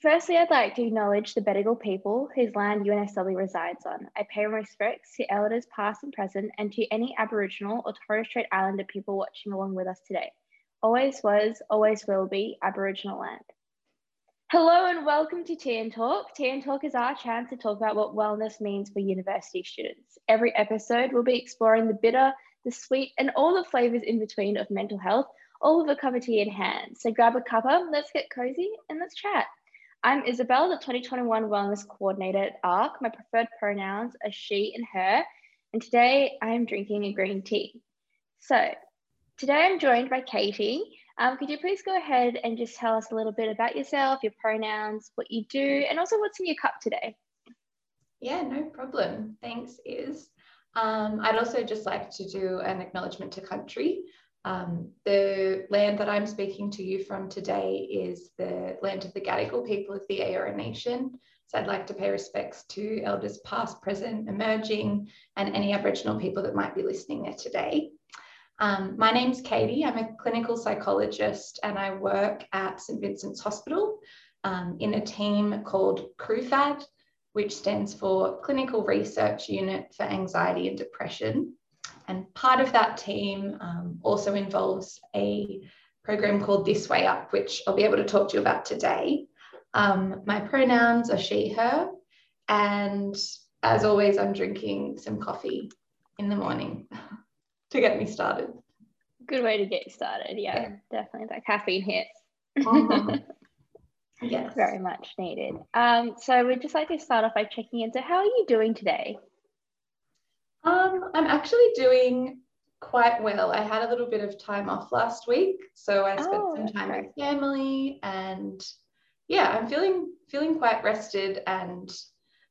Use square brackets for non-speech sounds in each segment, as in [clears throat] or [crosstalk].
Firstly, I'd like to acknowledge the Bedegal people whose land UNSW resides on. I pay my respects to elders past and present and to any Aboriginal or Torres Strait Islander people watching along with us today. Always was, always will be Aboriginal land. Hello and welcome to Tea and Talk. Tea and Talk is our chance to talk about what wellness means for university students. Every episode we'll be exploring the bitter, the sweet, and all the flavours in between of mental health, all with a cup of tea in hand. So grab a cuppa, let's get cozy and let's chat. I'm Isabel, the 2021 Wellness Coordinator at ARC. My preferred pronouns are she and her, and today I am drinking a green tea. So, today I'm joined by Katie. Um, could you please go ahead and just tell us a little bit about yourself, your pronouns, what you do, and also what's in your cup today? Yeah, no problem. Thanks, Is. Um, I'd also just like to do an acknowledgement to country. Um, the land that I'm speaking to you from today is the land of the Gadigal people of the Eora Nation. So I'd like to pay respects to elders past, present, emerging, and any Aboriginal people that might be listening there today. Um, my name's Katie. I'm a clinical psychologist and I work at St Vincent's Hospital um, in a team called CRUFAD, which stands for Clinical Research Unit for Anxiety and Depression. And part of that team um, also involves a program called This Way Up, which I'll be able to talk to you about today. Um, my pronouns are she, her, and as always, I'm drinking some coffee in the morning [laughs] to get me started. Good way to get you started. Yeah, yeah. definitely. That caffeine hit. Mm-hmm. [laughs] yes. Very much needed. Um, so we'd just like to start off by checking in. So, how are you doing today? Um, I'm actually doing quite well. I had a little bit of time off last week, so I spent oh, some time with family and yeah, I'm feeling feeling quite rested and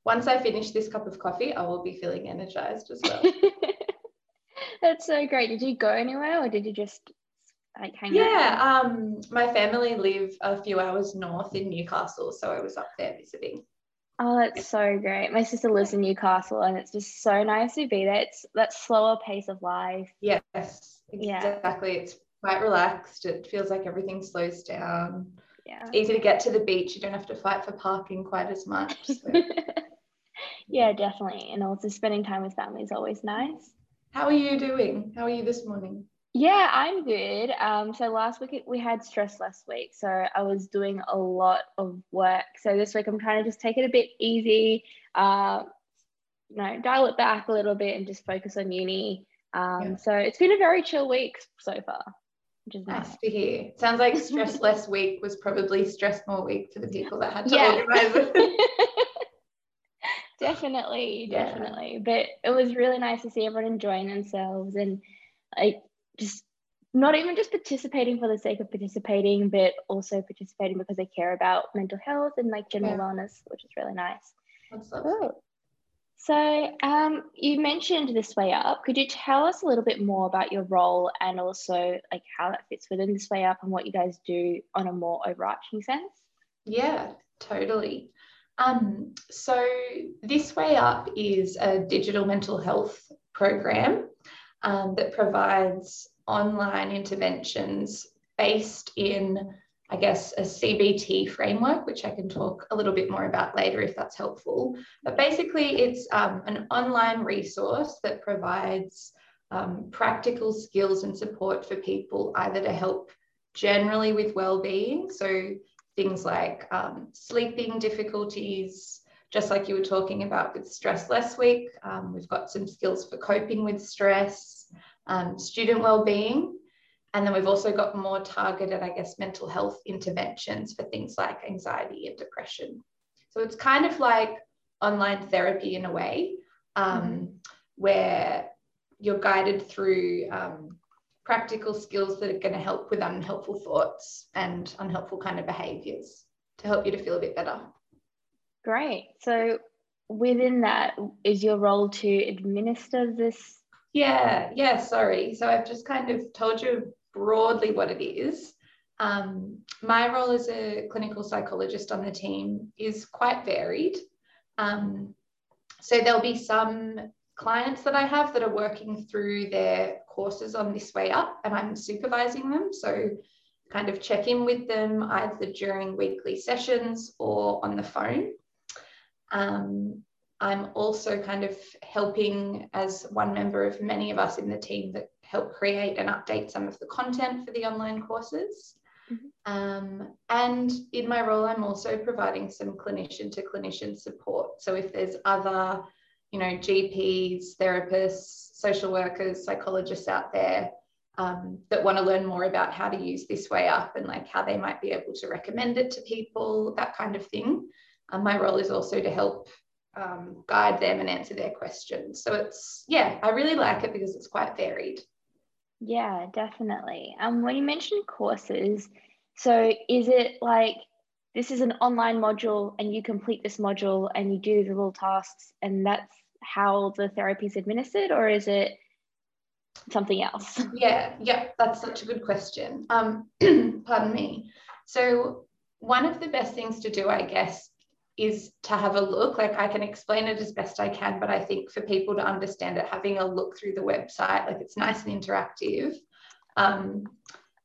once I finish this cup of coffee, I will be feeling energized as well. [laughs] That's so great. Did you go anywhere or did you just like hang yeah, out? Yeah, um my family live a few hours north in Newcastle, so I was up there visiting. Oh, that's so great. My sister lives in Newcastle and it's just so nice to be there. It's that slower pace of life. Yes, exactly. Yeah. It's quite relaxed. It feels like everything slows down. Yeah. It's easy to get to the beach. You don't have to fight for parking quite as much. So. [laughs] yeah, definitely. And also spending time with family is always nice. How are you doing? How are you this morning? Yeah, I'm good. Um, so last week we had stress last week, so I was doing a lot of work. So this week I'm trying to just take it a bit easy, uh, you know, dial it back a little bit and just focus on uni. Um, yeah. So it's been a very chill week so far, which is nice, nice to hear. Sounds like stress [laughs] less week was probably stress more week for the people that had to yeah. organize it. [laughs] definitely, [laughs] definitely. Yeah. But it was really nice to see everyone enjoying themselves and like just not even just participating for the sake of participating, but also participating because they care about mental health and like general yeah. wellness, which is really nice. Cool. So um, you mentioned this way up. Could you tell us a little bit more about your role and also like how that fits within this way up and what you guys do on a more overarching sense? Yeah, totally. Um, so this way up is a digital mental health program um, that provides online interventions based in, I guess, a CBT framework, which I can talk a little bit more about later if that's helpful. But basically, it's um, an online resource that provides um, practical skills and support for people either to help generally with well-being, so things like um, sleeping difficulties, just like you were talking about with stress last week, um, we've got some skills for coping with stress, um, student well-being, and then we've also got more targeted, I guess, mental health interventions for things like anxiety and depression. So it's kind of like online therapy in a way, um, mm-hmm. where you're guided through um, practical skills that are going to help with unhelpful thoughts and unhelpful kind of behaviors to help you to feel a bit better. Great. So within that is your role to administer this? Yeah, yeah, sorry. So I've just kind of told you broadly what it is. Um, my role as a clinical psychologist on the team is quite varied. Um, so there'll be some clients that I have that are working through their courses on this way up, and I'm supervising them. So kind of check in with them either during weekly sessions or on the phone. Um, I'm also kind of helping as one member of many of us in the team that help create and update some of the content for the online courses. Mm-hmm. Um, and in my role, I'm also providing some clinician to clinician support. So if there's other, you know, GPs, therapists, social workers, psychologists out there um, that want to learn more about how to use this way up and like how they might be able to recommend it to people, that kind of thing. Um, my role is also to help um, guide them and answer their questions. So it's, yeah, I really like it because it's quite varied. Yeah, definitely. Um, when you mentioned courses, so is it like this is an online module and you complete this module and you do the little tasks and that's how the therapy is administered, or is it something else? [laughs] Yeah, yeah, that's such a good question. Um, [clears throat] pardon me. So one of the best things to do, I guess, is to have a look. Like I can explain it as best I can, but I think for people to understand it, having a look through the website, like it's nice and interactive, um,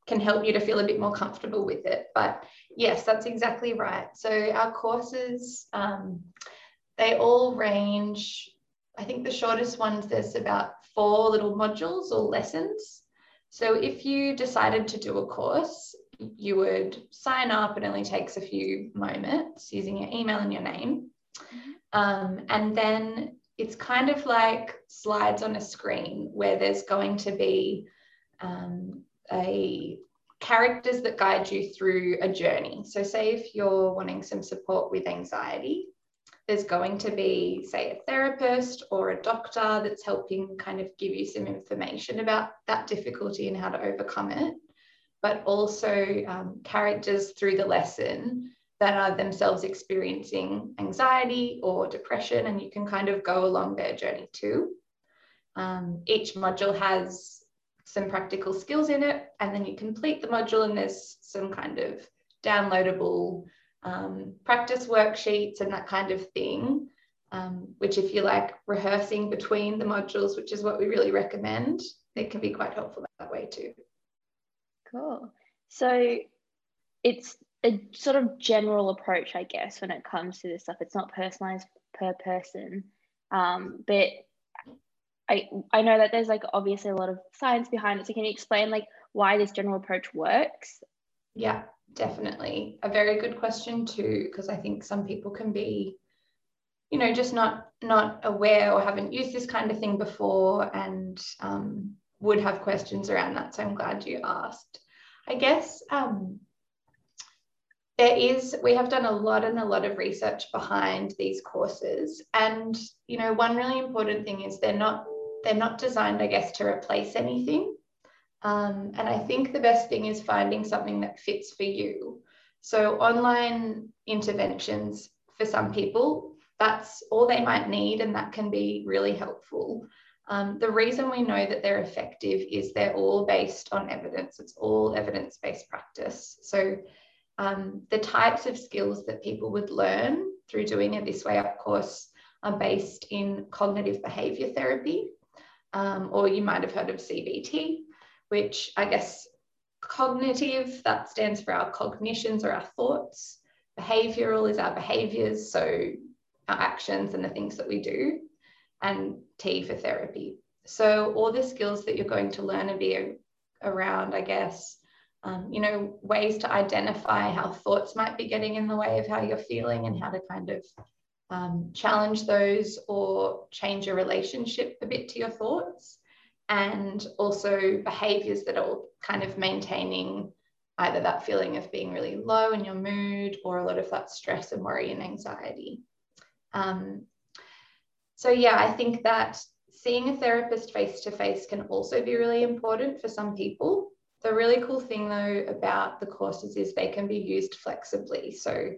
can help you to feel a bit more comfortable with it. But yes, that's exactly right. So our courses, um, they all range. I think the shortest ones there's about four little modules or lessons. So if you decided to do a course, you would sign up. It only takes a few moments using your email and your name. Mm-hmm. Um, and then it's kind of like slides on a screen where there's going to be um, a characters that guide you through a journey. So, say if you're wanting some support with anxiety, there's going to be, say, a therapist or a doctor that's helping kind of give you some information about that difficulty and how to overcome it but also um, characters through the lesson that are themselves experiencing anxiety or depression, and you can kind of go along their journey too. Um, each module has some practical skills in it, and then you complete the module, and there's some kind of downloadable um, practice worksheets and that kind of thing. Um, which, if you like rehearsing between the modules, which is what we really recommend, it can be quite helpful that way too. Cool. So it's a sort of general approach, I guess, when it comes to this stuff. It's not personalized per person. Um, but I I know that there's like obviously a lot of science behind it. So can you explain like why this general approach works? Yeah, definitely. A very good question too, because I think some people can be, you know, just not not aware or haven't used this kind of thing before and um, would have questions around that. So I'm glad you asked. I guess um, there is, we have done a lot and a lot of research behind these courses. And, you know, one really important thing is they're not, they're not designed, I guess, to replace anything. Um, and I think the best thing is finding something that fits for you. So online interventions for some people, that's all they might need, and that can be really helpful. Um, the reason we know that they're effective is they're all based on evidence. It's all evidence based practice. So, um, the types of skills that people would learn through doing a This Way Up course are based in cognitive behavior therapy, um, or you might have heard of CBT, which I guess cognitive, that stands for our cognitions or our thoughts. Behavioral is our behaviors, so our actions and the things that we do and T for therapy. So all the skills that you're going to learn are be around, I guess, um, you know, ways to identify how thoughts might be getting in the way of how you're feeling and how to kind of um, challenge those or change your relationship a bit to your thoughts. And also behaviors that are kind of maintaining either that feeling of being really low in your mood or a lot of that stress and worry and anxiety. Um, so, yeah, I think that seeing a therapist face to face can also be really important for some people. The really cool thing, though, about the courses is they can be used flexibly. So,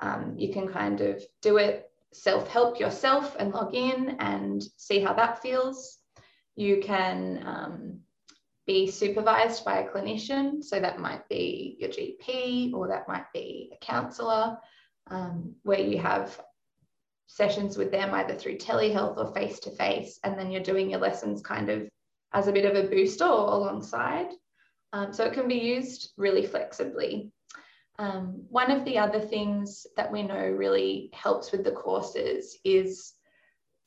um, you can kind of do it self help yourself and log in and see how that feels. You can um, be supervised by a clinician. So, that might be your GP or that might be a counsellor, um, where you have sessions with them either through telehealth or face to face, and then you're doing your lessons kind of as a bit of a booster or alongside. Um, so it can be used really flexibly. Um, one of the other things that we know really helps with the courses is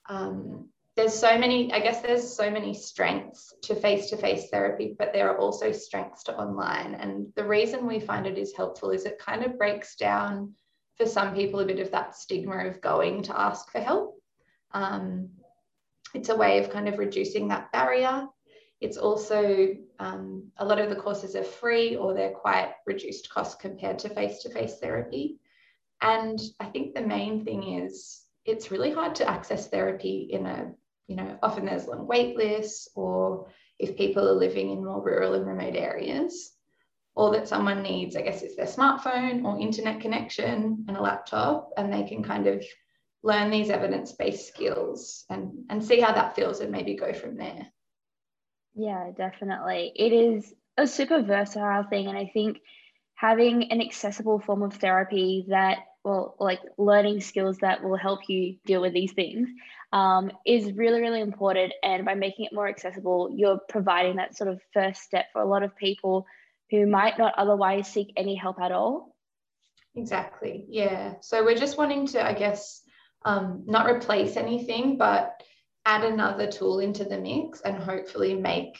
um, there's so many, I guess there's so many strengths to face to face therapy, but there are also strengths to online. And the reason we find it is helpful is it kind of breaks down for some people a bit of that stigma of going to ask for help. Um, it's a way of kind of reducing that barrier. It's also um, a lot of the courses are free or they're quite reduced cost compared to face to face therapy. And I think the main thing is it's really hard to access therapy in a you know, often there's long wait lists, or if people are living in more rural and remote areas, all that someone needs, I guess, is their smartphone or internet connection and a laptop, and they can kind of learn these evidence-based skills and, and see how that feels and maybe go from there. Yeah, definitely. It is a super versatile thing. And I think having an accessible form of therapy that well like learning skills that will help you deal with these things um, is really really important and by making it more accessible you're providing that sort of first step for a lot of people who might not otherwise seek any help at all exactly yeah so we're just wanting to i guess um, not replace anything but add another tool into the mix and hopefully make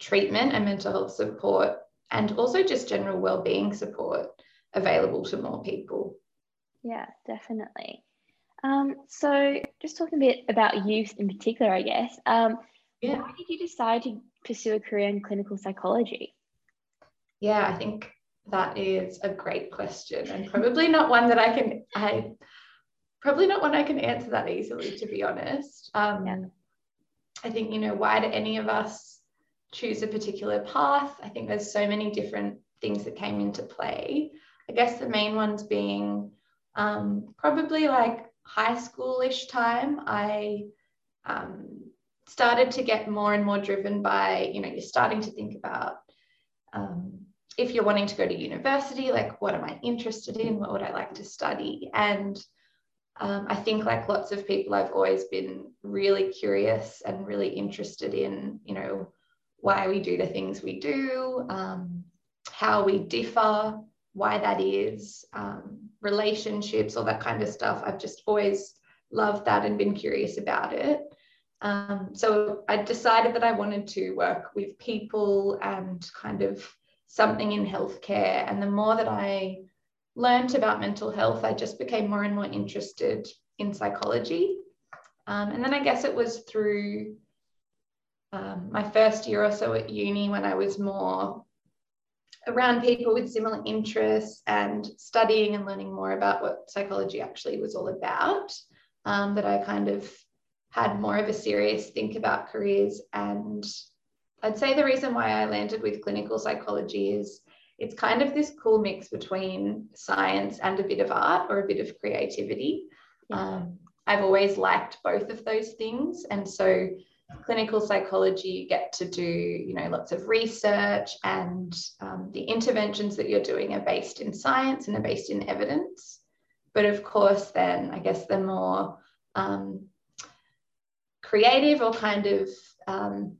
treatment and mental health support and also just general well-being support available to more people yeah, definitely. Um, so, just talking a bit about youth in particular, I guess. Um, yeah. Why did you decide to pursue a career in clinical psychology? Yeah, I think that is a great question, and probably not one that I can. I probably not one I can answer that easily, to be honest. Um, yeah. I think you know why do any of us choose a particular path? I think there's so many different things that came into play. I guess the main ones being um, probably like high schoolish time, I um, started to get more and more driven by, you know, you're starting to think about um, if you're wanting to go to university, like what am I interested in? What would I like to study? And um, I think, like lots of people, I've always been really curious and really interested in, you know, why we do the things we do, um, how we differ, why that is, um, relationships, all that kind of stuff. I've just always loved that and been curious about it. Um, so I decided that I wanted to work with people and kind of something in healthcare. And the more that I learned about mental health, I just became more and more interested in psychology. Um, and then I guess it was through um, my first year or so at uni when I was more around people with similar interests and studying and learning more about what psychology actually was all about um, that I kind of had more of a serious think about careers. And I'd say the reason why I landed with clinical psychology is it's kind of this cool mix between science and a bit of art or a bit of creativity. Um, I've always liked both of those things. And so clinical psychology, you get to do, you know, lots of research and um, the interventions that you're doing are based in science and are based in evidence. But of course, then I guess the more um, creative or kind of um,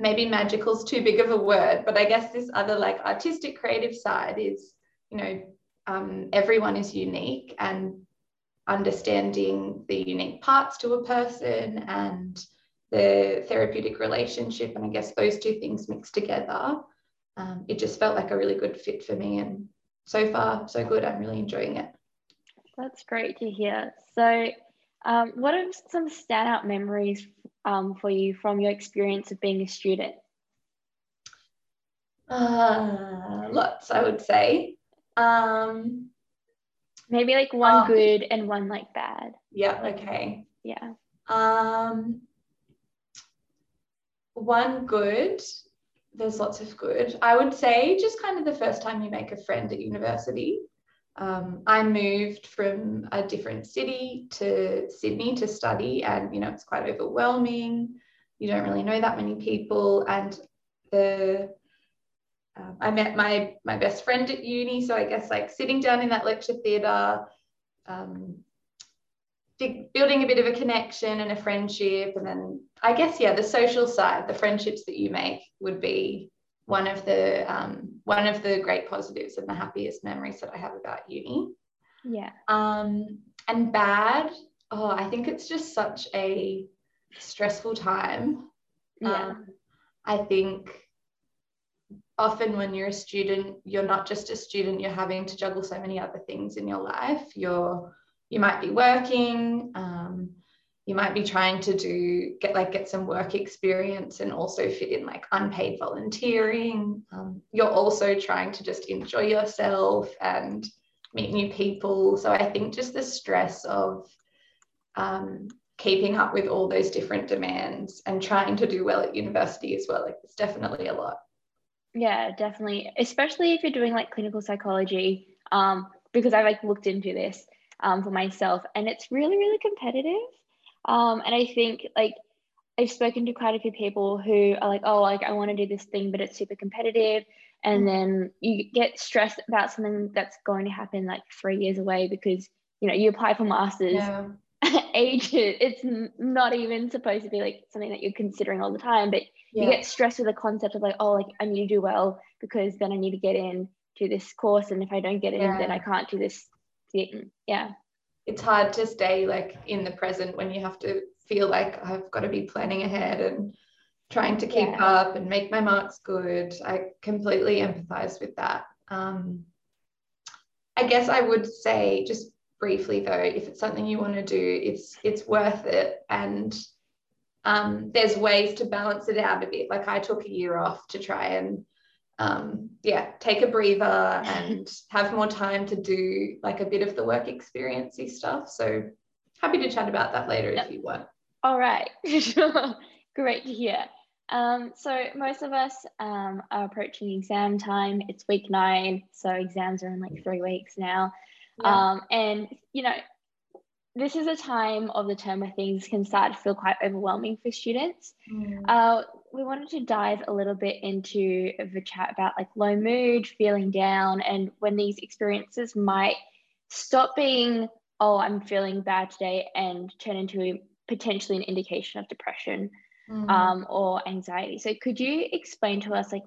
maybe magical is too big of a word, but I guess this other like artistic creative side is, you know, um, everyone is unique and understanding the unique parts to a person and the therapeutic relationship. And I guess those two things mixed together, um, it just felt like a really good fit for me. And so far, so good. I'm really enjoying it. That's great to hear. So, um, what are some standout memories um, for you from your experience of being a student? Uh, lots, I would say. Um, Maybe like one uh, good and one like bad. Yeah. Okay. Yeah. Um, one good, there's lots of good. I would say just kind of the first time you make a friend at university. Um, I moved from a different city to Sydney to study, and you know it's quite overwhelming. You don't really know that many people, and the um, I met my my best friend at uni, so I guess like sitting down in that lecture theatre, um, building a bit of a connection and a friendship and then i guess yeah the social side the friendships that you make would be one of the um, one of the great positives and the happiest memories that I have about uni. Yeah. Um, and bad, oh, I think it's just such a stressful time. Yeah. Um, I think often when you're a student, you're not just a student, you're having to juggle so many other things in your life. You're you might be working, um, you might be trying to do get like get some work experience and also fit in like unpaid volunteering. Um, you're also trying to just enjoy yourself and meet new people. So I think just the stress of um, keeping up with all those different demands and trying to do well at university as well, like it's definitely a lot. Yeah, definitely. Especially if you're doing like clinical psychology, um, because I like looked into this um, for myself, and it's really, really competitive. Um, and I think like I've spoken to quite a few people who are like, oh, like I want to do this thing, but it's super competitive. And mm. then you get stressed about something that's going to happen like three years away because you know you apply for masters. Yeah. [laughs] age it's not even supposed to be like something that you're considering all the time but yeah. you get stressed with the concept of like oh like i need to do well because then i need to get in to this course and if i don't get in yeah. then i can't do this thing yeah it's hard to stay like in the present when you have to feel like i've got to be planning ahead and trying to keep yeah. up and make my marks good. I completely empathize with that. Um, i guess i would say just briefly though if it's something you want to do it's it's worth it. And um, there's ways to balance it out a bit. Like i took a year off to try and um, yeah take a breather and have more time to do like a bit of the work experiency stuff. So happy to chat about that later yep. if you want. All right. [laughs] Great to hear. Um, so most of us um, are approaching exam time. It's week nine so exams are in like three weeks now. Yeah. Um, and, you know, this is a time of the term where things can start to feel quite overwhelming for students. Mm. Uh, we wanted to dive a little bit into the chat about like low mood, feeling down, and when these experiences might stop being, oh, I'm feeling bad today, and turn into potentially an indication of depression mm. um, or anxiety. So, could you explain to us like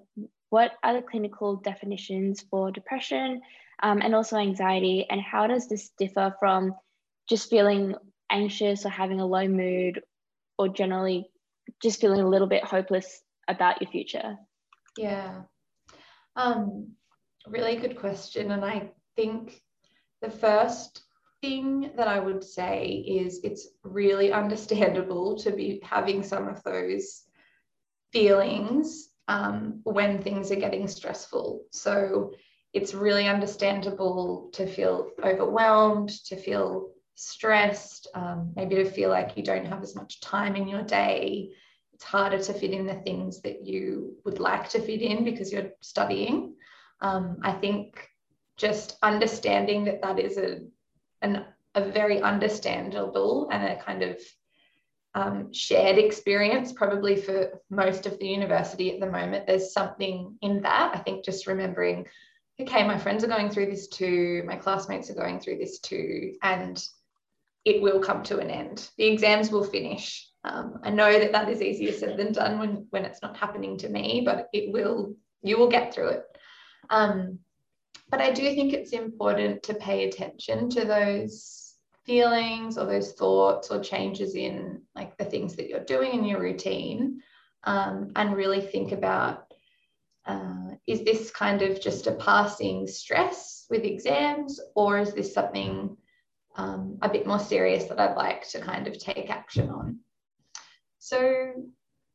what are the clinical definitions for depression? um, and also anxiety. And how does this differ from just feeling anxious or having a low mood or generally just feeling a little bit hopeless about your future? Yeah. Um, really good question. And I think the first thing that I would say is it's really [laughs] understandable to be having some of those feelings um, when things are getting stressful. So it's really understandable to feel overwhelmed, to feel stressed, um, maybe to feel like you don't have as much time in your day. It's harder to fit in the things that you would like to fit in because you're studying. Um, I think just understanding that that is a, an, a very understandable and a kind of um, shared experience, probably for most of the university at the moment. There's something in that. I think just remembering okay, my friends are going through this too, my classmates are going through this too, and it will come to an end. The exams will finish. Um, I know that that is easier said than done when, when it's not happening to me, but it will, you will get through it. Um, but I do think it's important to pay attention to those feelings or those thoughts or changes in like the things that you're doing in your routine um, and really think about uh, is this kind of just a passing stress with exams, or is this something um, a bit more serious that I'd like to kind of take action on? So,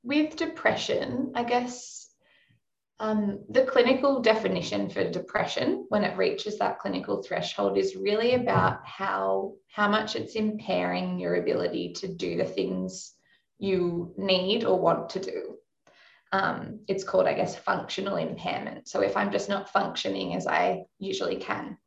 with depression, I guess um, the clinical definition for depression, when it reaches that clinical threshold, is really about how, how much it's impairing your ability to do the things you need or want to do um, it's called, I guess, functional impairment. So if I'm just not functioning as I usually can.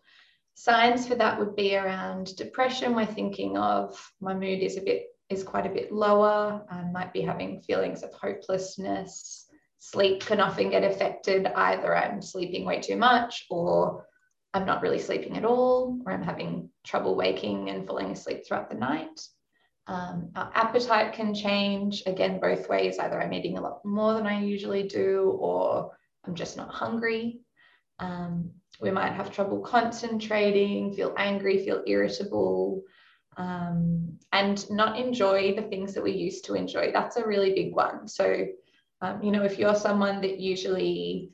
Signs for that would be around depression. We're thinking of my mood is a bit is quite a bit lower. I might be having feelings of hopelessness. Sleep can often get affected. Either I'm sleeping way too much, or I'm not really sleeping at all, or I'm having trouble waking and falling asleep throughout the night. Um, our appetite can change again both ways. Either I'm eating a lot more than I usually do, or I'm just not hungry. Um, we might have trouble concentrating, feel angry, feel irritable, um, and not enjoy the things that we used to enjoy. That's a really big one. So, um, you know, if you're someone that usually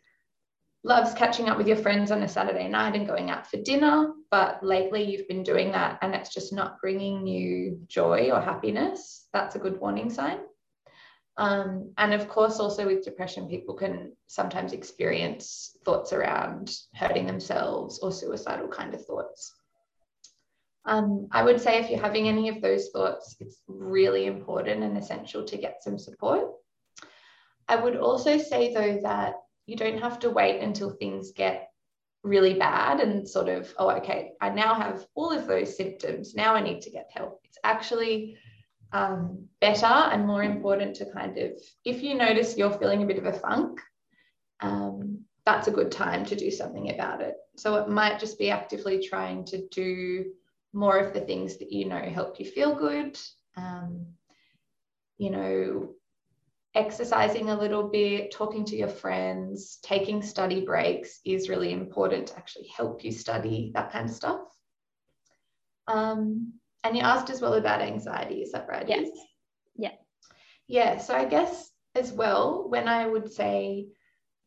loves catching up with your friends on a Saturday night and going out for dinner, but lately you've been doing that and it's just not bringing you joy or happiness, that's a good warning sign. Um, and of course, also with depression, people can sometimes experience thoughts around hurting themselves or suicidal kind of thoughts. Um, I would say if you're having any of those thoughts, it's really important and essential to get some support. I would also say, though, that you don't have to wait until things get really bad and sort of, oh, okay, I now have all of those symptoms. Now I need to get help. It's actually um, better and more important to kind of, if you notice you're feeling a bit of a funk, um, that's a good time to do something about it. So it might just be actively trying to do more of the things that you know help you feel good. Um, you know, exercising a little bit, talking to your friends, taking study breaks is really important to actually help you study, that kind of stuff. Um, and you asked as well about anxiety, is that right? Yes. Yeah. Yeah. So I guess as well, when I would say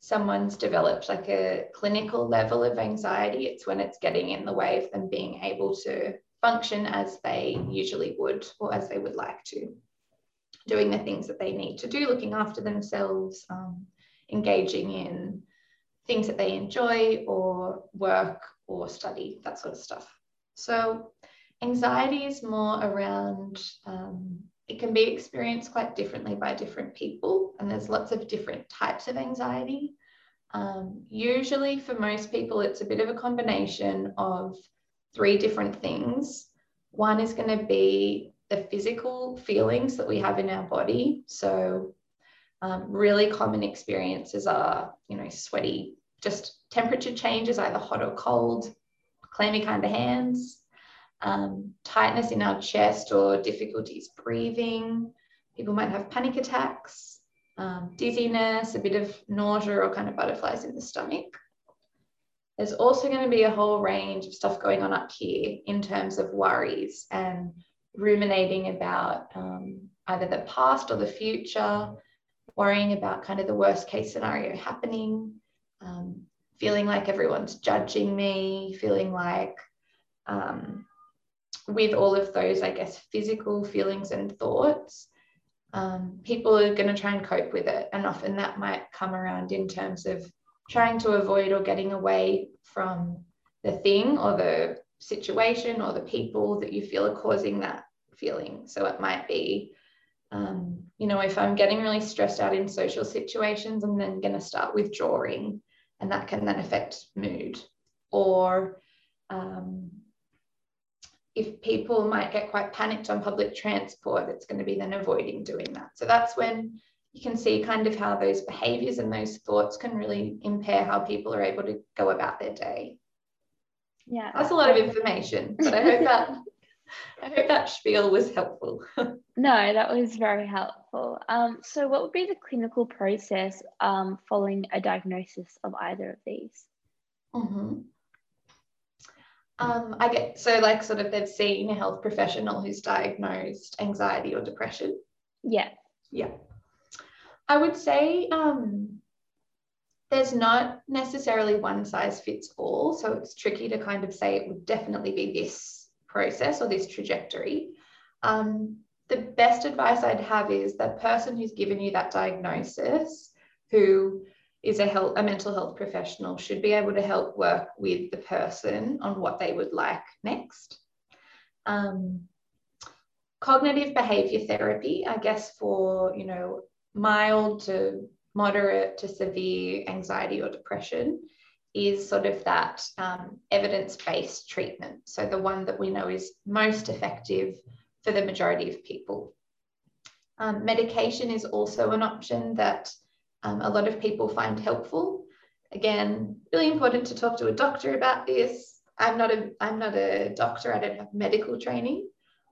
someone's developed like a clinical level of anxiety, it's when it's getting in the way of them being able to function as they usually would or as they would like to, doing the things that they need to do, looking after themselves, um, engaging in things that they enjoy or work or study, that sort of stuff. So Anxiety is more around, um, it can be experienced quite differently by different people, and there's lots of different types of anxiety. Um, usually, for most people, it's a bit of a combination of three different things. One is going to be the physical feelings that we have in our body. So, um, really common experiences are, you know, sweaty, just temperature changes, either hot or cold, clammy kind of hands, um, tightness in our chest or difficulties breathing. People might have panic attacks, um, dizziness, a bit of nausea or kind of butterflies in the stomach. There's also going to be a whole range of stuff going on up here in terms of worries and ruminating about um, either the past or the future, worrying about kind of the worst case scenario happening, um, feeling like everyone's judging me, feeling like um, with all of those, I guess, physical feelings and thoughts, um, people are going to try and cope with it. And often that might come around in terms of trying to avoid or getting away from the thing or the situation or the people that you feel are causing that feeling. So it might be, um, you know, if I'm getting really stressed out in social situations, I'm then going to start withdrawing, and that can then affect mood. Or um, if people might get quite panicked on public transport, it's going to be then avoiding doing that. So that's when you can see kind of how those behaviors and those thoughts can really impair how people are able to go about their day. Yeah. That's a lot of information, but I hope that I hope that spiel was helpful. [laughs] no, that was very helpful. Um, so what would be the clinical process um, following a diagnosis of either of these? Mm-hmm. Um, I get so like sort of they've seen a health professional who's diagnosed anxiety or depression. Yeah. Yeah. I would say um, there's not necessarily one size fits all. So it's tricky to kind of say it would definitely be this process or this trajectory. Um, the best advice I'd have is the person who's given you that diagnosis, who is a health a mental health professional should be able to help work with the person on what they would like next. Um, cognitive behavior therapy, I guess for you know mild to moderate to severe anxiety or depression is sort of that um, evidence-based treatment. So the one that we know is most effective for the majority of people. Um, medication is also an option that um, a lot of people find helpful. Again, really important to talk to a doctor about this. I'm not a I'm not a doctor. I don't have medical training.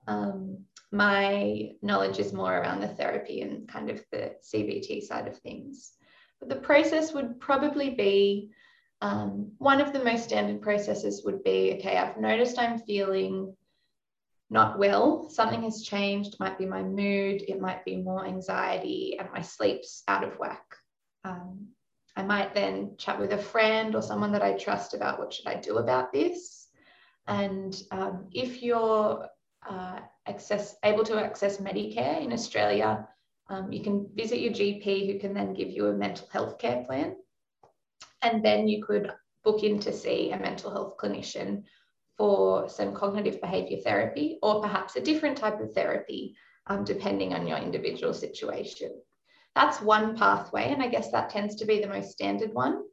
Um, my knowledge is more around the therapy and kind of the CBT side of things. But the process would probably be um, one of the most standard processes would be okay, I've noticed I'm feeling not well. Something has changed. Might be my mood, it might be more anxiety, and my sleep's out of whack. Um, I might then chat with a friend or someone that I trust about what should I do about this. And um, if you're uh, access, able to access Medicare in Australia, um, you can visit your GP who can then give you a mental health care plan. And then you could book in to see a mental health clinician for some cognitive behavior therapy or perhaps a different type of therapy, um, depending on your individual situation. That's one pathway, and I guess that tends to be the most standard one.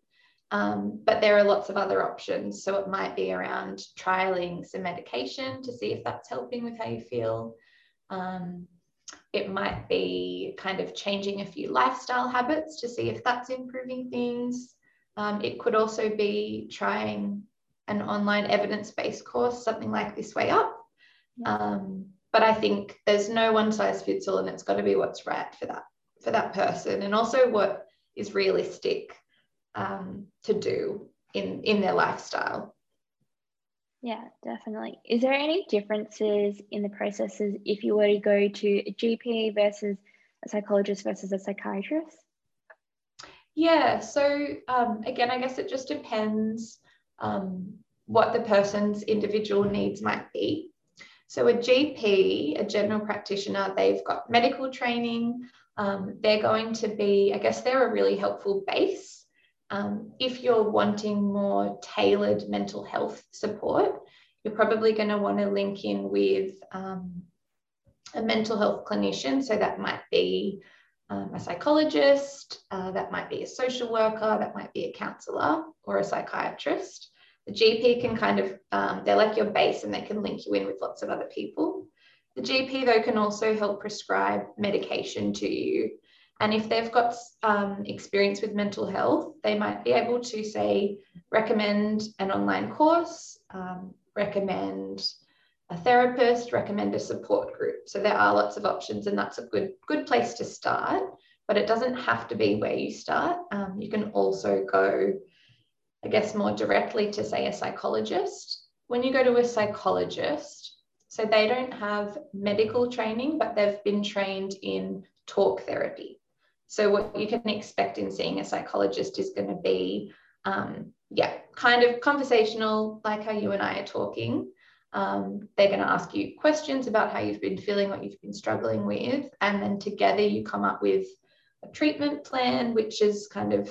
Um, but there are lots of other options. So it might be around trialing some medication to see if that's helping with how you feel. Um, it might be kind of changing a few lifestyle habits to see if that's improving things. Um, it could also be trying an online evidence based course, something like This Way Up. Um, but I think there's no one size fits all, and it's got to be what's right for that for that person, and also what is realistic um, to do in in their lifestyle. Yeah, definitely. Is there any differences in the processes if you were to go to a GP versus a psychologist versus a psychiatrist? Yeah, so um, again, I guess it just depends um, what the person's individual needs might be. So, a GP, a general practitioner, they've got medical training. Um, they're going to be, I guess, they're a really helpful base. Um, if you're wanting more tailored mental health support, you're probably going to want to link in with um, a mental health clinician. So, that might be um, a psychologist, uh, that might be a social worker, that might be a counselor or a psychiatrist. The GP can kind of, um, they're like your base and they can link you in with lots of other people. The GP, though, can also help prescribe medication to you. And if they've got um, experience with mental health, they might be able to, say, recommend an online course, um, recommend a therapist, recommend a support group. So there are lots of options, and that's a good good place to start. But it doesn't have to be where you start. Um, you can also go, I guess, more directly to say a psychologist. When you go to a psychologist, so they don't have medical training, but they've been trained in talk therapy. So what you can expect in seeing a psychologist is going to be, um, yeah, kind of conversational, like how you and I are talking um, they're going to ask you questions about how you've been feeling, what you've been struggling with, and then together you come up with a treatment plan, which is kind of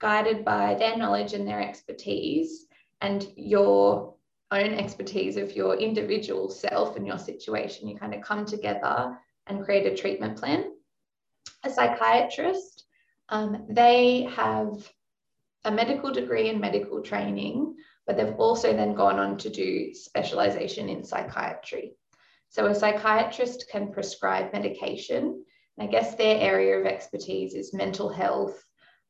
guided by their knowledge and their expertise and your own expertise of your individual self and your situation. You kind of come together and create a treatment plan. A psychiatrist, um, they have a medical degree and medical training, but they've also then gone on to do specialization in psychiatry. So a psychiatrist can prescribe medication. And I guess their area of expertise is mental health.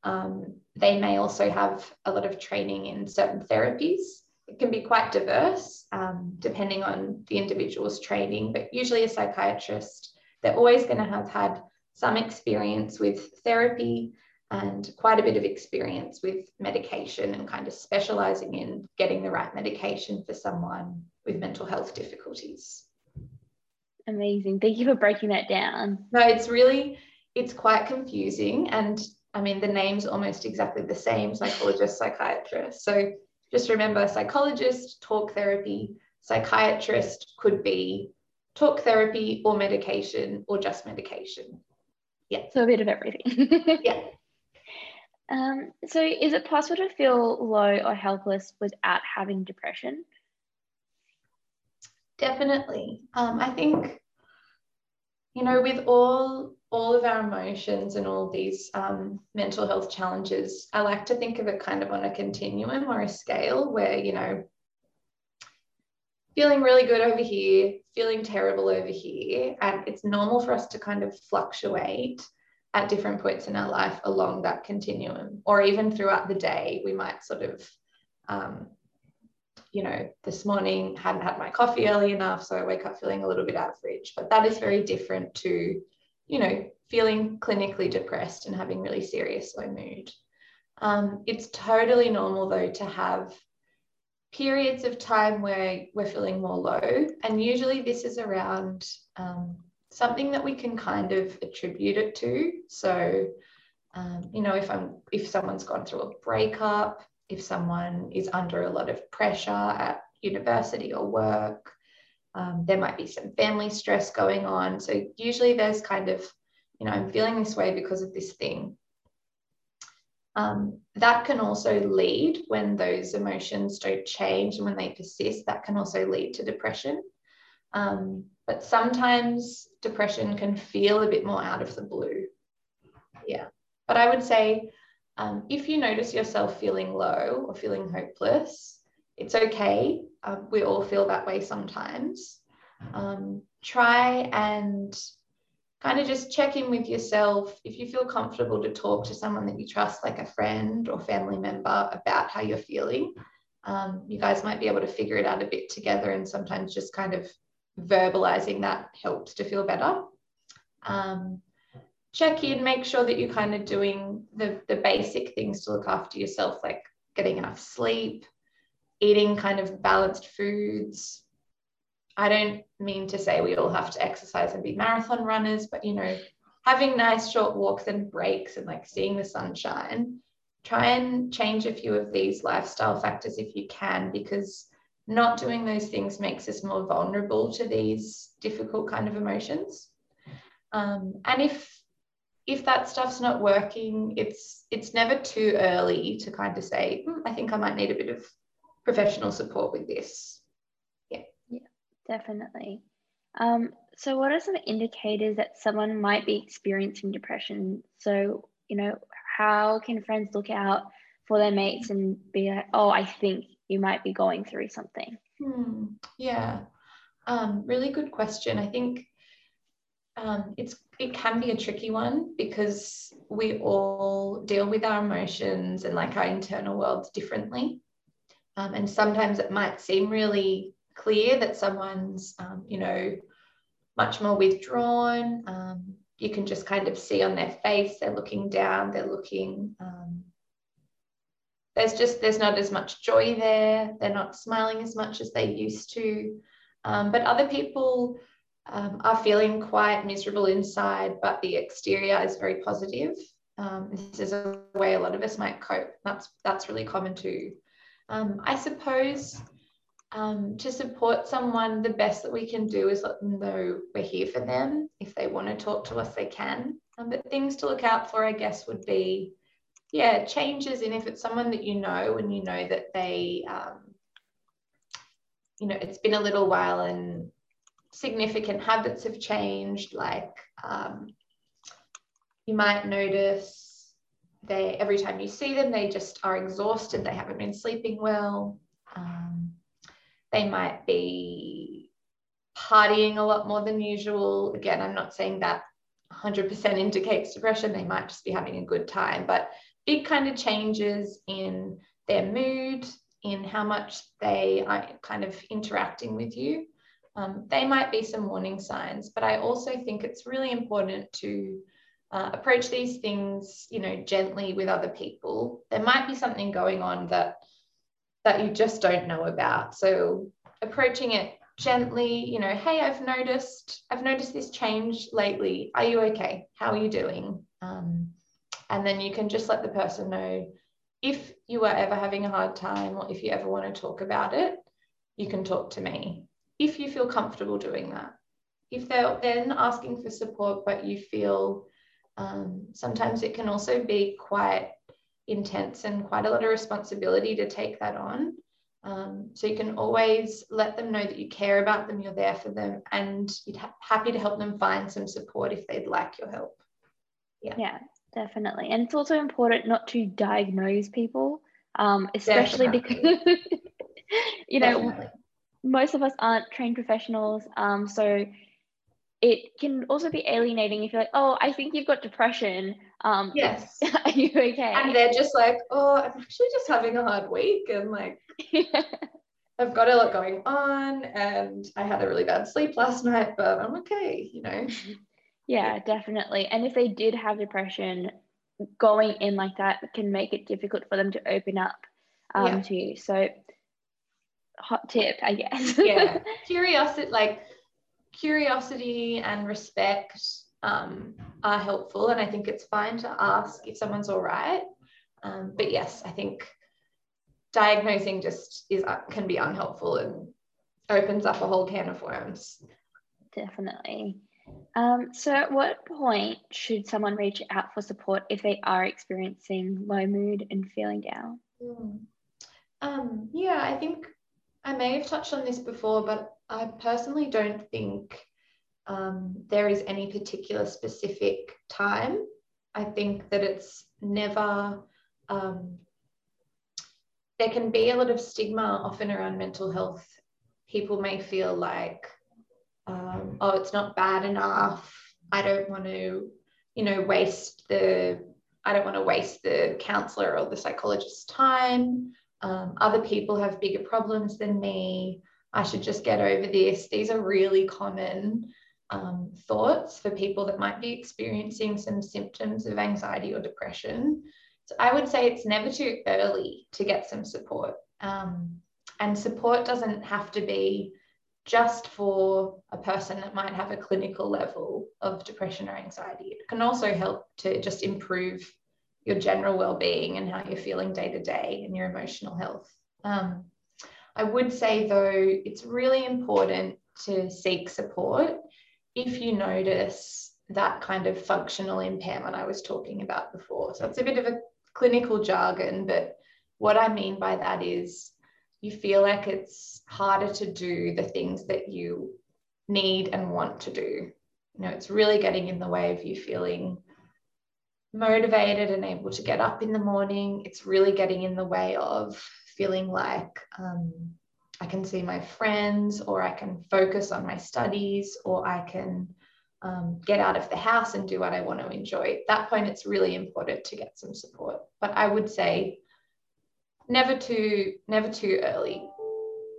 Um, they may also have a lot of training in certain therapies. It can be quite diverse um, depending on the individual's training, but usually a psychiatrist, they're always going to have had some experience with therapy and quite a bit of experience with medication and kind of specializing in getting the right medication for someone with mental health difficulties. Amazing. Thank you for breaking that down. No, it's really, it's quite confusing. And I mean, the name's almost exactly the same psychologist, psychiatrist. So just remember psychologist, talk therapy, psychiatrist could be talk therapy or medication or just medication. Yeah. So a bit of everything. [laughs] yeah. Um, so, is it possible to feel low or helpless without having depression? Definitely. Um, I think, you know, with all all of our emotions and all these um, mental health challenges, I like to think of it kind of on a continuum or a scale where, you know, feeling really good over here, feeling terrible over here, and it's normal for us to kind of fluctuate at different points in our life along that continuum, or even throughout the day, we might sort of, um, you know, this morning hadn't had my coffee early enough, so I wake up feeling a little bit average. But that is very different to you know, feeling clinically depressed and having really serious low mood. Um, it's totally normal though to have periods of time where we're feeling more low. And usually this is around um, something that we can kind of attribute it to. So, um, you know, if I'm if someone's gone through a breakup, if someone is under a lot of pressure at university or work, um, there might be some family stress going on. So usually there's kind of, you know, I'm feeling this way because of this thing. Um, that can also lead when those emotions don't change and when they persist, that can also lead to depression. Um, but sometimes depression can feel a bit more out of the blue. Yeah. But I would say um, if you notice yourself feeling low or feeling hopeless, it's okay. Um, we all feel that way sometimes. Um, try and kind of just check in with yourself. If you feel comfortable to talk to someone that you trust, like a friend or family member, about how you're feeling, um, you guys might be able to figure it out a bit together. And sometimes just kind of verbalizing that helps to feel better. Um, check in, make sure that you're kind of doing the, the basic things to look after yourself, like getting enough sleep, eating kind of balanced foods. I don't mean to say we all have to exercise and be marathon runners, but you know, having nice short walks and breaks and like seeing the sunshine, try and change a few of these lifestyle factors if you can, because not doing those things makes us more vulnerable to these difficult kind of emotions. Um, and if if that stuff's not working, it's it's never too early to kind of say, mm, I think I might need a bit of professional support with this. Yeah. Yeah, definitely. Um, so what are some indicators that someone might be experiencing depression? So, you know, how can friends look out for their mates and be like, oh, I think you might be going through something? Hmm. Yeah. Um, really good question. I think um, it's it can be a tricky one because we all deal with our emotions and like our internal worlds differently. Um, and sometimes it might seem really clear that someone's, um, you know, much more withdrawn. Um, you can just kind of see on their face, they're looking down, they're looking, um, there's just, there's not as much joy there. They're not smiling as much as they used to. Um, but other people, um, are feeling quite miserable inside, but the exterior is very positive. Um, this is a way a lot of us might cope. That's that's really common too. Um, I suppose um, to support someone, the best that we can do is let them know we're here for them. If they want to talk to us, they can. Um, but things to look out for, I guess, would be yeah changes in if it's someone that you know and you know that they um, you know it's been a little while and significant habits have changed, like um, you might notice they every time you see them, they just are exhausted, they haven't been sleeping well. Um, they might be partying a lot more than usual. Again, I'm not saying that 100% indicates depression, they might just be having a good time, but big kind of changes in their mood, in how much they are kind of interacting with you um, they might be some warning signs, but I also think it's really important to uh, approach these things, you know, gently with other people. There might be something going on that that you just don't know about. So approaching it gently, you know, hey, I've noticed, I've noticed this change lately. Are you okay? How are you doing? Um, and then you can just let the person know if you are ever having a hard time or if you ever want to talk about it, you can talk to me if you feel comfortable doing that. If they're then asking for support, but you feel um, sometimes it can also be quite intense and quite a lot of responsibility to take that on. Um, so you can always let them know that you care about them, you're there for them, and you're ha- happy to help them find some support if they'd like your help. Yeah. Yeah, definitely. And it's also important not to diagnose people, um, especially definitely. because, [laughs] you know, definitely most of us aren't trained professionals. Um, so it can also be alienating if you're like, oh, I think you've got depression. Um, [laughs] yes. Are you okay? And they're just like, oh, I'm actually just having a hard week. And like, yeah. [laughs] I've got a lot going on and I had a really bad sleep last night, but I'm okay, you know. [laughs] Yeah, definitely. And if they did have depression, going in like that can make it difficult for them to open up um, yeah. to you. So, hot tip, I guess. yeah, curiosity, like curiosity and respect um, are helpful, and I think it's fine to ask if someone's all right. Um, but yes, I think diagnosing just is uh, can be unhelpful and opens up a whole can of worms. Definitely. Um, so, at what point should someone reach out for support if they are experiencing low mood and feeling down? Mm. Um, yeah, I think I may have touched on this before, but I personally don't think um, there is any particular specific time. I think that it's never, um, there can be a lot of stigma often around mental health. People may feel like, um, oh, it's not bad enough. I don't want to, you know, waste the, I don't want to waste the counselor or the psychologist's time. Um, other people have bigger problems than me. I should just get over this. These are really common um, thoughts for people that might be experiencing some symptoms of anxiety or depression. So I would say it's never too early to get some support. Um, and support doesn't have to be just for a person that might have a clinical level of depression or anxiety. It can also help to just improve your general well-being and how you're feeling day to day and your emotional health. Um, I would say though, it's really important to seek support if you notice that kind of functional impairment I was talking about before. So it's a bit of a clinical jargon, but what I mean by that is you feel like it's harder to do the things that you need and want to do. You know, it's really getting in the way of you feeling motivated and able to get up in the morning. It's really getting in the way of feeling like um, I can see my friends, or I can focus on my studies, or I can um, get out of the house and do what I want to enjoy. At that point, it's really important to get some support. But I would say never too never too early.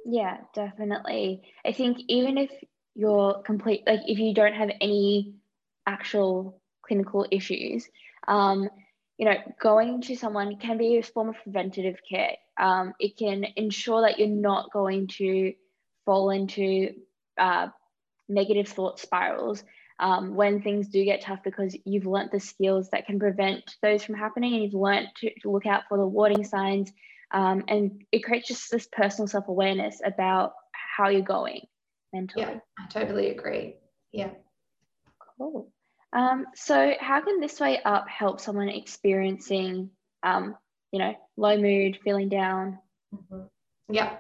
Yeah, definitely. I think even if you're complete, like if you don't have any actual clinical issues, um, you know, going to someone can be a form of preventative care. Um, it can ensure that you're not going to fall into uh, negative thought spirals um, when things do get tough because you've learnt the skills that can prevent those from happening and you've learnt to, to look out for the warning signs. Um, and it creates just this personal self awareness about how you're going mentally. Yeah, I totally agree. Yeah. Cool. Um, so how can this way up help someone experiencing, um, you know, low mood, feeling down? Mm-hmm. Yeah.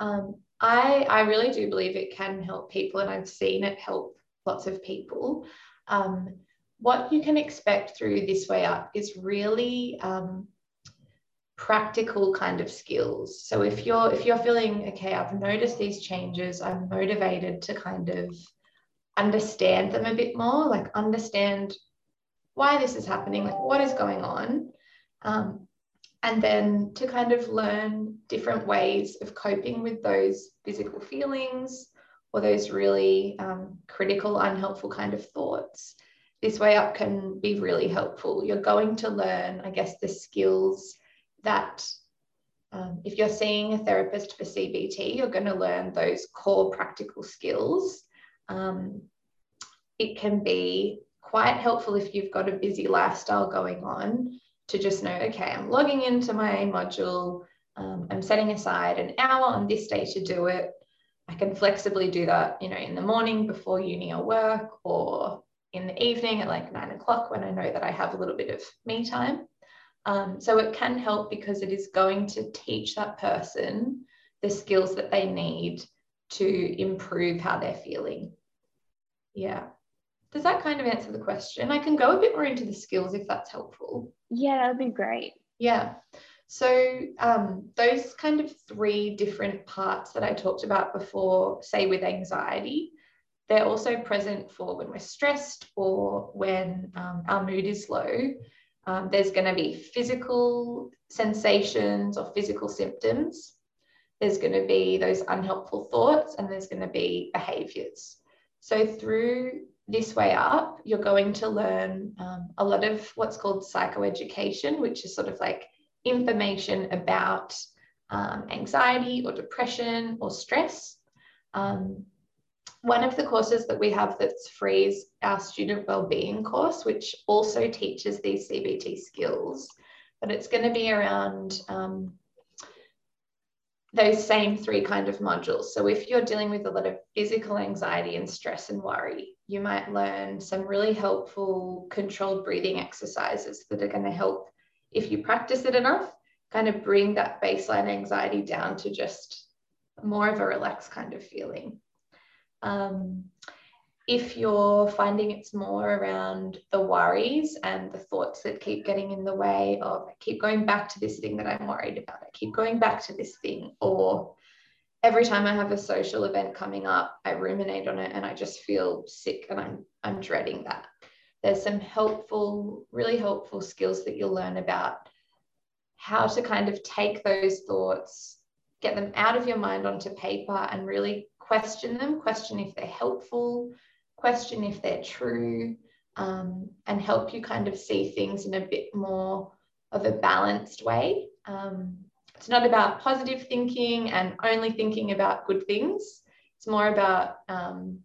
Um, I, I really do believe it can help people and I've seen it help lots of people. Um, what you can expect through this way up is really um, practical kind of skills. So if you're if you're feeling okay, I've noticed these changes, I'm motivated to kind of understand them a bit more, like understand why this is happening, like what is going on. Um, and then to kind of learn different ways of coping with those physical feelings or those really um, critical, unhelpful kind of thoughts. This way up can be really helpful. You're going to learn, I guess, the skills that um, if you're seeing a therapist for CBT, you're going to learn those core practical skills um, it can be quite helpful if you've got a busy lifestyle going on to just know, okay, I'm logging into my module, um, I'm setting aside an hour on this day to do it. I can flexibly do that, you know, in the morning before uni or work, or in the evening at like nine o'clock when I know that I have a little bit of me time. Um, so it can help because it is going to teach that person the skills that they need to improve how they're feeling. Yeah. Does that kind of answer the question? I can go a bit more into the skills if that's helpful. Yeah, that would be great. Yeah. So, um, those kind of three different parts that I talked about before, say with anxiety, they're also present for when we're stressed or when um, our mood is low. Um, there's going to be physical sensations or physical symptoms. There's going to be those unhelpful thoughts, and there's going to be behaviors. So, through this way up, you're going to learn um, a lot of what's called psychoeducation, which is sort of like information about um, anxiety or depression or stress. Um, one of the courses that we have that's free is our student wellbeing course, which also teaches these CBT skills, but it's going to be around um, those same three kind of modules. So if you're dealing with a lot of physical anxiety and stress and worry, you might learn some really helpful controlled breathing exercises that are going to help if you practice it enough, kind of bring that baseline anxiety down to just more of a relaxed kind of feeling. Um, if you're finding it's more around the worries and the thoughts that keep getting in the way of, I keep going back to this thing that I'm worried about, I keep going back to this thing, or every time I have a social event coming up, I ruminate on it and I just feel sick and I'm, I'm dreading that. There's some helpful, really helpful skills that you'll learn about how to kind of take those thoughts, get them out of your mind onto paper and really question them, question if they're helpful, question if they're true, um, and help you kind of see things in a bit more of a balanced way. Um, it's not about positive thinking and only thinking about good things. It's more about um,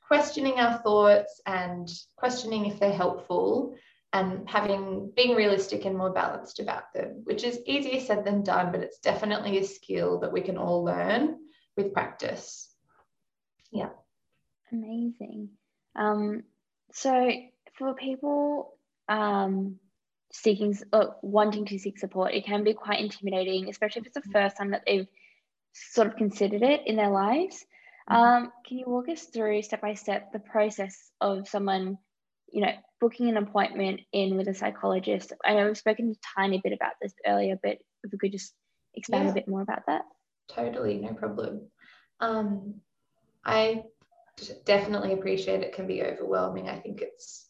questioning our thoughts and questioning if they're helpful and having being realistic and more balanced about them, which is easier said than done, but it's definitely a skill that we can all learn with practice. Yeah. Amazing. Um, so for people um, seeking or uh, wanting to seek support, it can be quite intimidating, especially if it's the first time that they've sort of considered it in their lives. Mm-hmm. Um, can you walk us through step by step the process of someone, you know, booking an appointment in with a psychologist? I know we've spoken a tiny bit about this earlier, but if we could just expand yeah. a bit more about that. Totally, no problem. Um, I definitely appreciate it can be overwhelming. I think it's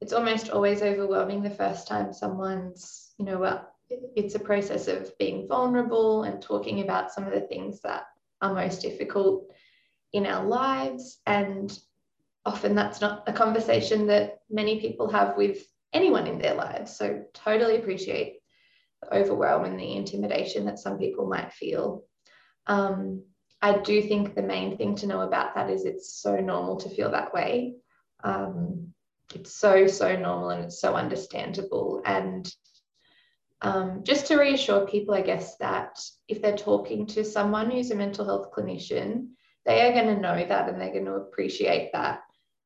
it's almost always overwhelming the first time someone's, you know, well, it's a process of being vulnerable and talking about some of the things that are most difficult in our lives. And often that's not a conversation that many people have with anyone in their lives. So totally appreciate the overwhelm and the intimidation that some people might feel. Um, I do think the main thing to know about that is it's so normal to feel that way. Um, it's so, so normal and it's so understandable. And um, just to reassure people, I guess, that if they're talking to someone who's a mental health clinician, they are going to know that and they're going to appreciate that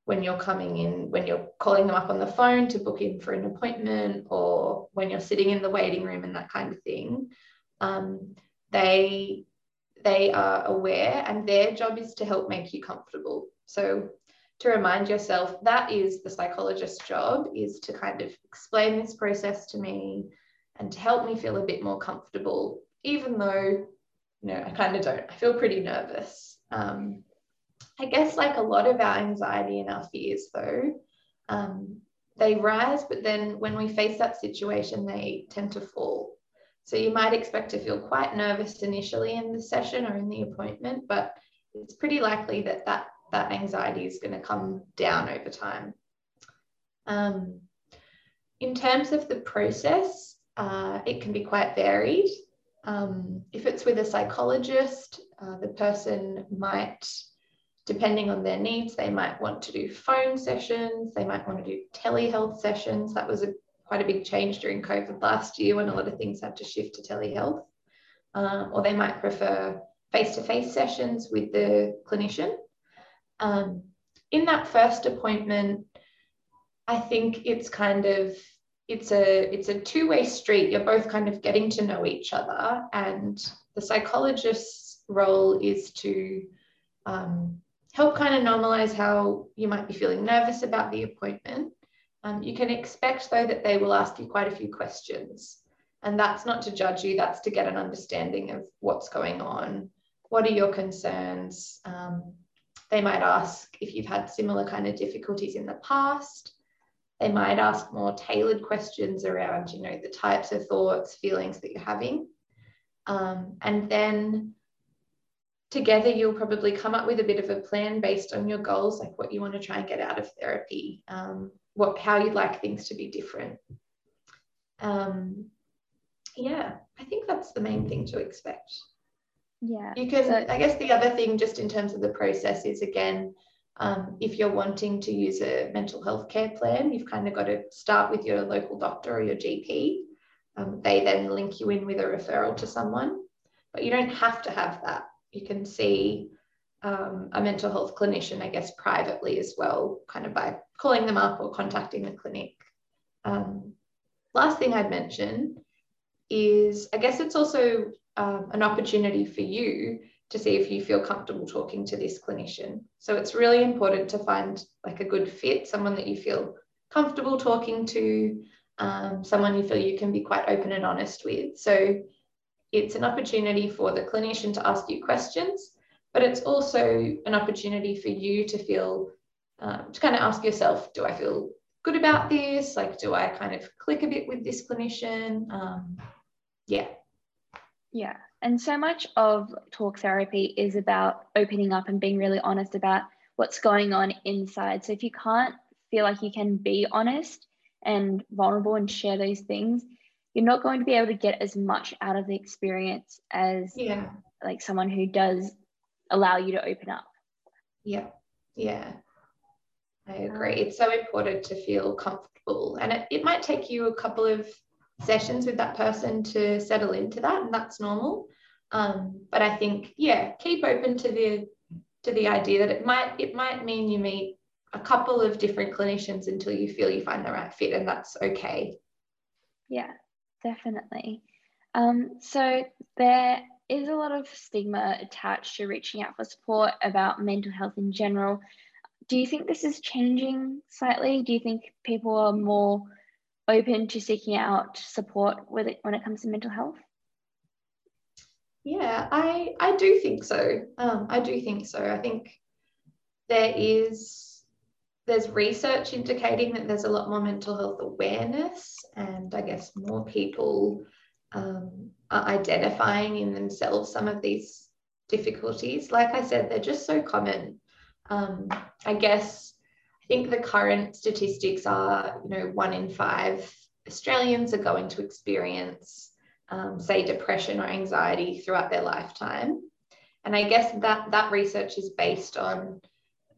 when you're coming in, when you're calling them up on the phone to book in for an appointment, or when you're sitting in the waiting room and that kind of thing. Um, they they are aware and their job is to help make you comfortable. So to remind yourself that is the psychologist's job is to kind of explain this process to me and to help me feel a bit more comfortable, even though, you know, I kind of don't. I feel pretty nervous. Um, I guess like a lot of our anxiety and our fears though, um, they rise, but then when we face that situation, they tend to fall. So you might expect to feel quite nervous initially in the session or in the appointment, but it's pretty likely that that, that anxiety is going to come down over time. Um, in terms of the process, uh, it can be quite varied. Um, if it's with a psychologist, uh, the person might, depending on their needs, they might want to do phone sessions, they might want to do telehealth sessions. That was a quite a big change during COVID last year when a lot of things had to shift to telehealth. Um, or they might prefer face-to-face sessions with the clinician. Um, in that first appointment, I think it's kind of it's a it's a two-way street. You're both kind of getting to know each other, and the psychologist's role is to um, help kind of normalize how you might be feeling nervous about the appointment um, you can expect, though, that they will ask you quite a few questions. And that's not to judge you, that's to get an understanding of what's going on. What are your concerns? Um, they might ask if you've had similar kind of difficulties in the past. They might ask more tailored questions around, you know, the types of thoughts, feelings that you're having. Um, and then together you'll probably come up with a bit of a plan based on your goals, like what you want to try and get out of therapy, um, what how you'd like things to be different. Um, yeah, I think that's the main thing to expect. Yeah. You can, so, I guess the other thing, just in terms of the process, is again, um, if you're wanting to use a mental health care plan, you've kind of got to start with your local doctor or your GP. Um, they then link you in with a referral to someone, but you don't have to have that. You can see um, a mental health clinician, I guess, privately as well, kind of by calling them up or contacting the clinic. Um, last thing I'd mention is I guess it's also um, an opportunity for you to see if you feel comfortable talking to this clinician. So it's really important to find like a good fit, someone that you feel comfortable talking to, um, someone you feel you can be quite open and honest with. So it's an opportunity for the clinician to ask you questions, but it's also an opportunity for you to feel, um, to kind of ask yourself, do I feel good about this? Like, do I kind of click a bit with this clinician? Um, yeah. Yeah. And so much of talk therapy is about opening up and being really honest about what's going on inside. So if you can't feel like you can be honest and vulnerable and share those things, you're not going to be able to get as much out of the experience as yeah. like someone who does allow you to open up. Yeah. Yeah. I agree. Um, it's so important to feel comfortable. And it, it might take you a couple of sessions with that person to settle into that, and that's normal. Um, but I think, yeah, keep open to the to the idea that it might it might mean you meet a couple of different clinicians until you feel you find the right fit, and that's okay. Yeah, definitely. Um, so there is a lot of stigma attached to reaching out for support about mental health in general. Do you think this is changing slightly? Do you think people are more open to seeking out support with it when it comes to mental health? Yeah, I I do think so. Um, I do think so. I think there is there's research indicating that there's a lot more mental health awareness, and I guess more people um, are identifying in themselves some of these difficulties. Like I said, they're just so common. Um, I guess I think the current statistics are, you know, one in five Australians are going to experience, um, say, depression or anxiety throughout their lifetime. And I guess that that research is based on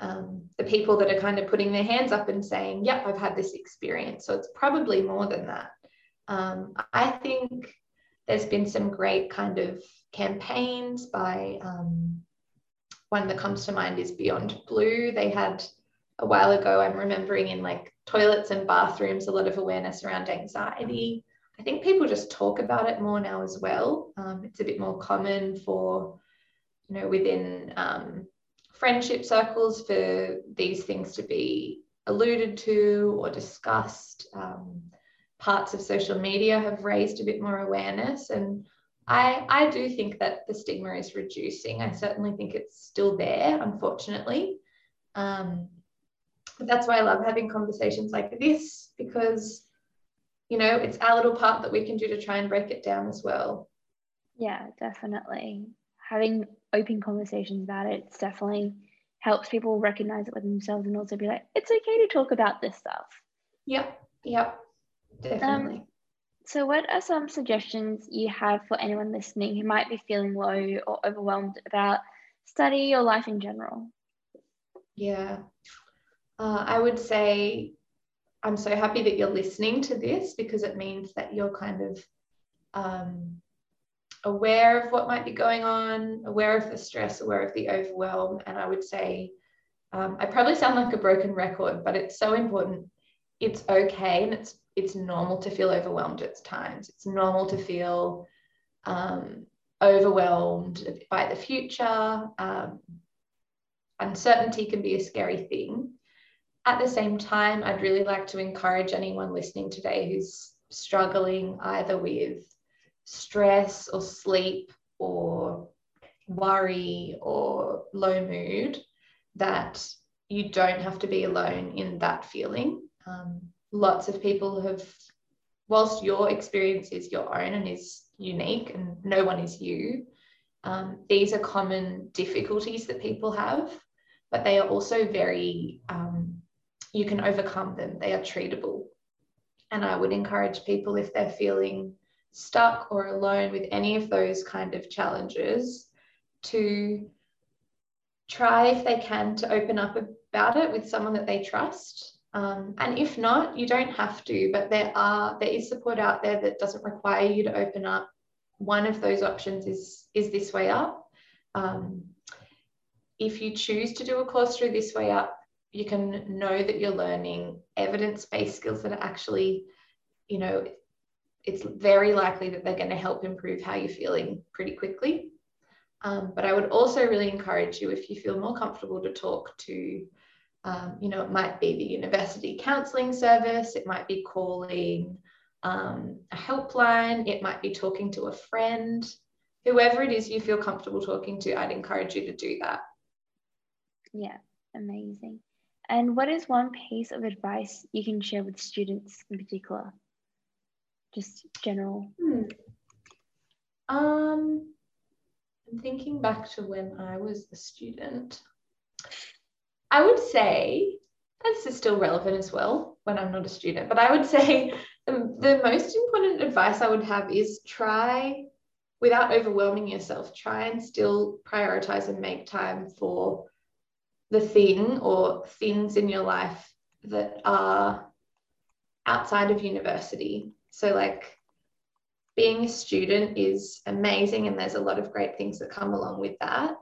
um, the people that are kind of putting their hands up and saying, "Yep, I've had this experience." So it's probably more than that. Um, I think there's been some great kind of campaigns by um, one that comes to mind is Beyond Blue. They had a while ago, I'm remembering in like toilets and bathrooms, a lot of awareness around anxiety. I think people just talk about it more now as well. Um, it's a bit more common for, you know, within um, friendship circles for these things to be alluded to or discussed. Um, parts of social media have raised a bit more awareness and I, I do think that the stigma is reducing. I certainly think it's still there, unfortunately. Um, but that's why I love having conversations like this because, you know, it's our little part that we can do to try and break it down as well. Yeah, definitely. Having open conversations about it it's definitely helps people recognize it with themselves and also be like, it's okay to talk about this stuff. Yep, yep, definitely. Um, so, what are some suggestions you have for anyone listening who might be feeling low or overwhelmed about study or life in general? Yeah, uh, I would say I'm so happy that you're listening to this because it means that you're kind of um, aware of what might be going on, aware of the stress, aware of the overwhelm. And I would say, um, I probably sound like a broken record, but it's so important. It's okay and it's it's normal to feel overwhelmed at times. It's normal to feel um, overwhelmed by the future. Um, uncertainty can be a scary thing. At the same time, I'd really like to encourage anyone listening today who's struggling either with stress or sleep or worry or low mood that you don't have to be alone in that feeling. Um, lots of people have, whilst your experience is your own and is unique and no one is you, Um, these are common difficulties that people have, but they are also very, um, you can overcome them. They are treatable. And I would encourage people if they're feeling stuck or alone with any of those kind of challenges to try if they can to open up about it with someone that they trust um, and if not you don't have to but there are there is support out there that doesn't require you to open up. One of those options is is this way up. Um, if you choose to do a course through this way up you can know that you're learning evidence-based skills that are actually you know it's very likely that they're going to help improve how you're feeling pretty quickly. Um, but I would also really encourage you if you feel more comfortable to talk to, um, you know, it might be the university counselling service, it might be calling um, a helpline, it might be talking to a friend, whoever it is you feel comfortable talking to, I'd encourage you to do that. Yeah, amazing. And what is one piece of advice you can share with students in particular? Just general. Hmm. Um, I'm thinking back to when I was a student. I would say, this is still relevant as well when I'm not a student, but I would say [laughs] the, the most important advice I would have is try, without overwhelming yourself, try and still prioritize and make time for the thing or things in your life that are outside of university. So, like, being a student is amazing and there's a lot of great things that come along with that.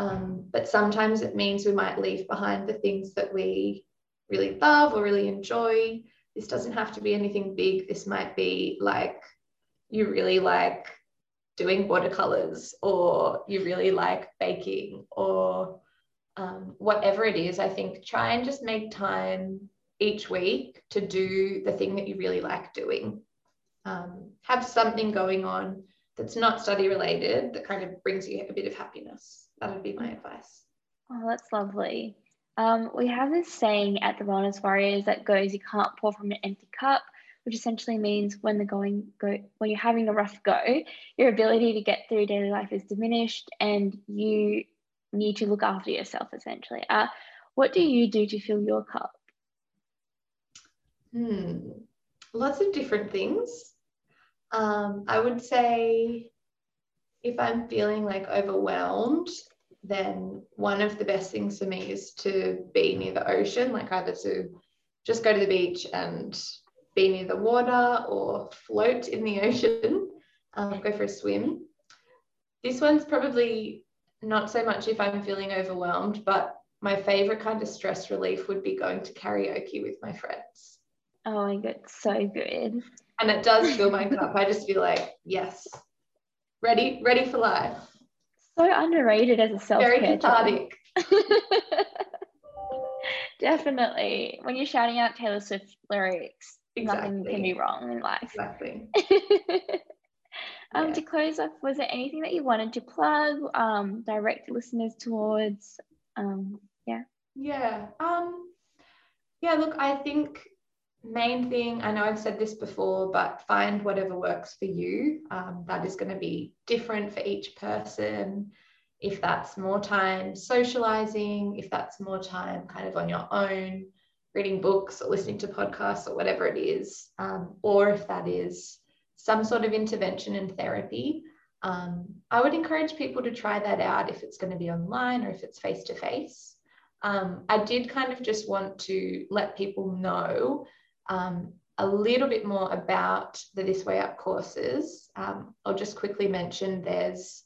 Um, but sometimes it means we might leave behind the things that we really love or really enjoy. This doesn't have to be anything big. This might be like you really like doing watercolors or you really like baking or um, whatever it is. I think try and just make time each week to do the thing that you really like doing um, have something going on that's not study related that kind of brings you a bit of happiness. That would be my advice. Oh, that's lovely. Um, we have this saying at the Wellness Warriors that goes, "You can't pour from an empty cup," which essentially means when the going go, when you're having a rough go, your ability to get through daily life is diminished, and you need to look after yourself. Essentially, uh, what do you do to fill your cup? Hmm, lots of different things. Um, I would say if I'm feeling like overwhelmed, then one of the best things for me is to be near the ocean, like either to just go to the beach and be near the water or float in the [laughs] ocean, um, go for a swim. This one's probably not so much if I'm feeling overwhelmed, but my favorite kind of stress relief would be going to karaoke with my friends. Oh my god, so good and it does fill my cup. I just feel like, yes, ready, ready for life. So underrated as a self Very cathartic. [laughs] Definitely. When you're shouting out Taylor Swift lyrics, exactly. nothing can be wrong in life. Exactly. [laughs] um, yeah. To close off, was there anything that you wanted to plug, um, direct listeners towards? Um, yeah. Yeah. Um, yeah, look, I think main thing i know i've said this before but find whatever works for you. Um, that is going to be different for each person. If that's more time socializing if that's more time kind of on your own reading books or listening to podcasts or whatever it is um, or if that is some sort of intervention and therapy um, i would encourage people to try that out if it's going to be online or if it's face to face I did kind of just want to let people know um, a little bit more about the This Way Up courses, um, I'll just quickly mention there's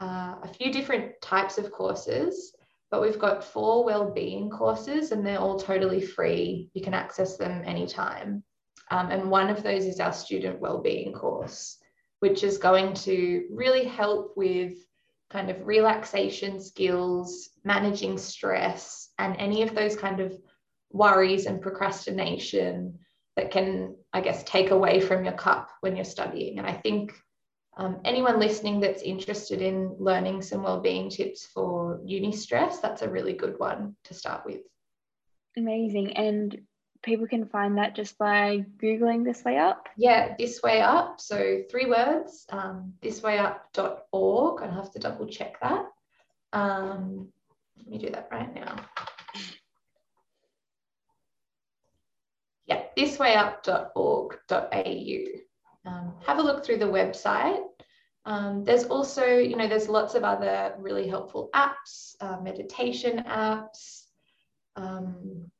uh, a few different types of courses, but we've got four well-being courses and they're all totally free. You can access them anytime. Um, and one of those is our student well-being course, which is going to really help with kind of relaxation skills, managing stress, and any of those kind of worries and procrastination that can, I guess, take away from your cup when you're studying. And I think um, anyone listening that's interested in learning some well-being tips for uni stress, that's a really good one to start with. Amazing. And people can find that just by Googling This Way Up? Yeah, This Way Up. So three words, um, thiswayup.org. I'll have to double check that. Um, let me do that right now. Thiswayup.org.au. Um, have a look through the website. Um, there's also, you know, there's lots of other really helpful apps, uh, meditation apps. Um,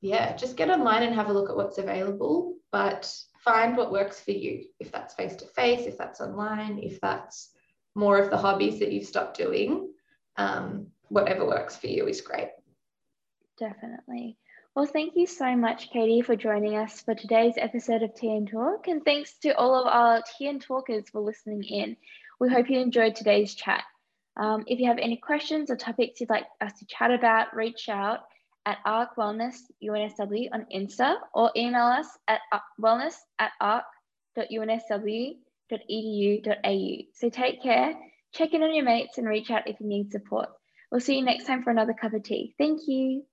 yeah, just get online and have a look at what's available, but find what works for you. If that's face to face, if that's online, if that's more of the hobbies that you've stopped doing, um, whatever works for you is great. Definitely. Well, thank you so much, Katie, for joining us for today's episode of TN Talk. And thanks to all of our TN Talkers for listening in. We hope you enjoyed today's chat. Um, if you have any questions or topics you'd like us to chat about, reach out at ARC Wellness UNSW on Insta or email us at wellness at arc.unsw.edu.au. So take care, check in on your mates, and reach out if you need support. We'll see you next time for another cup of tea. Thank you.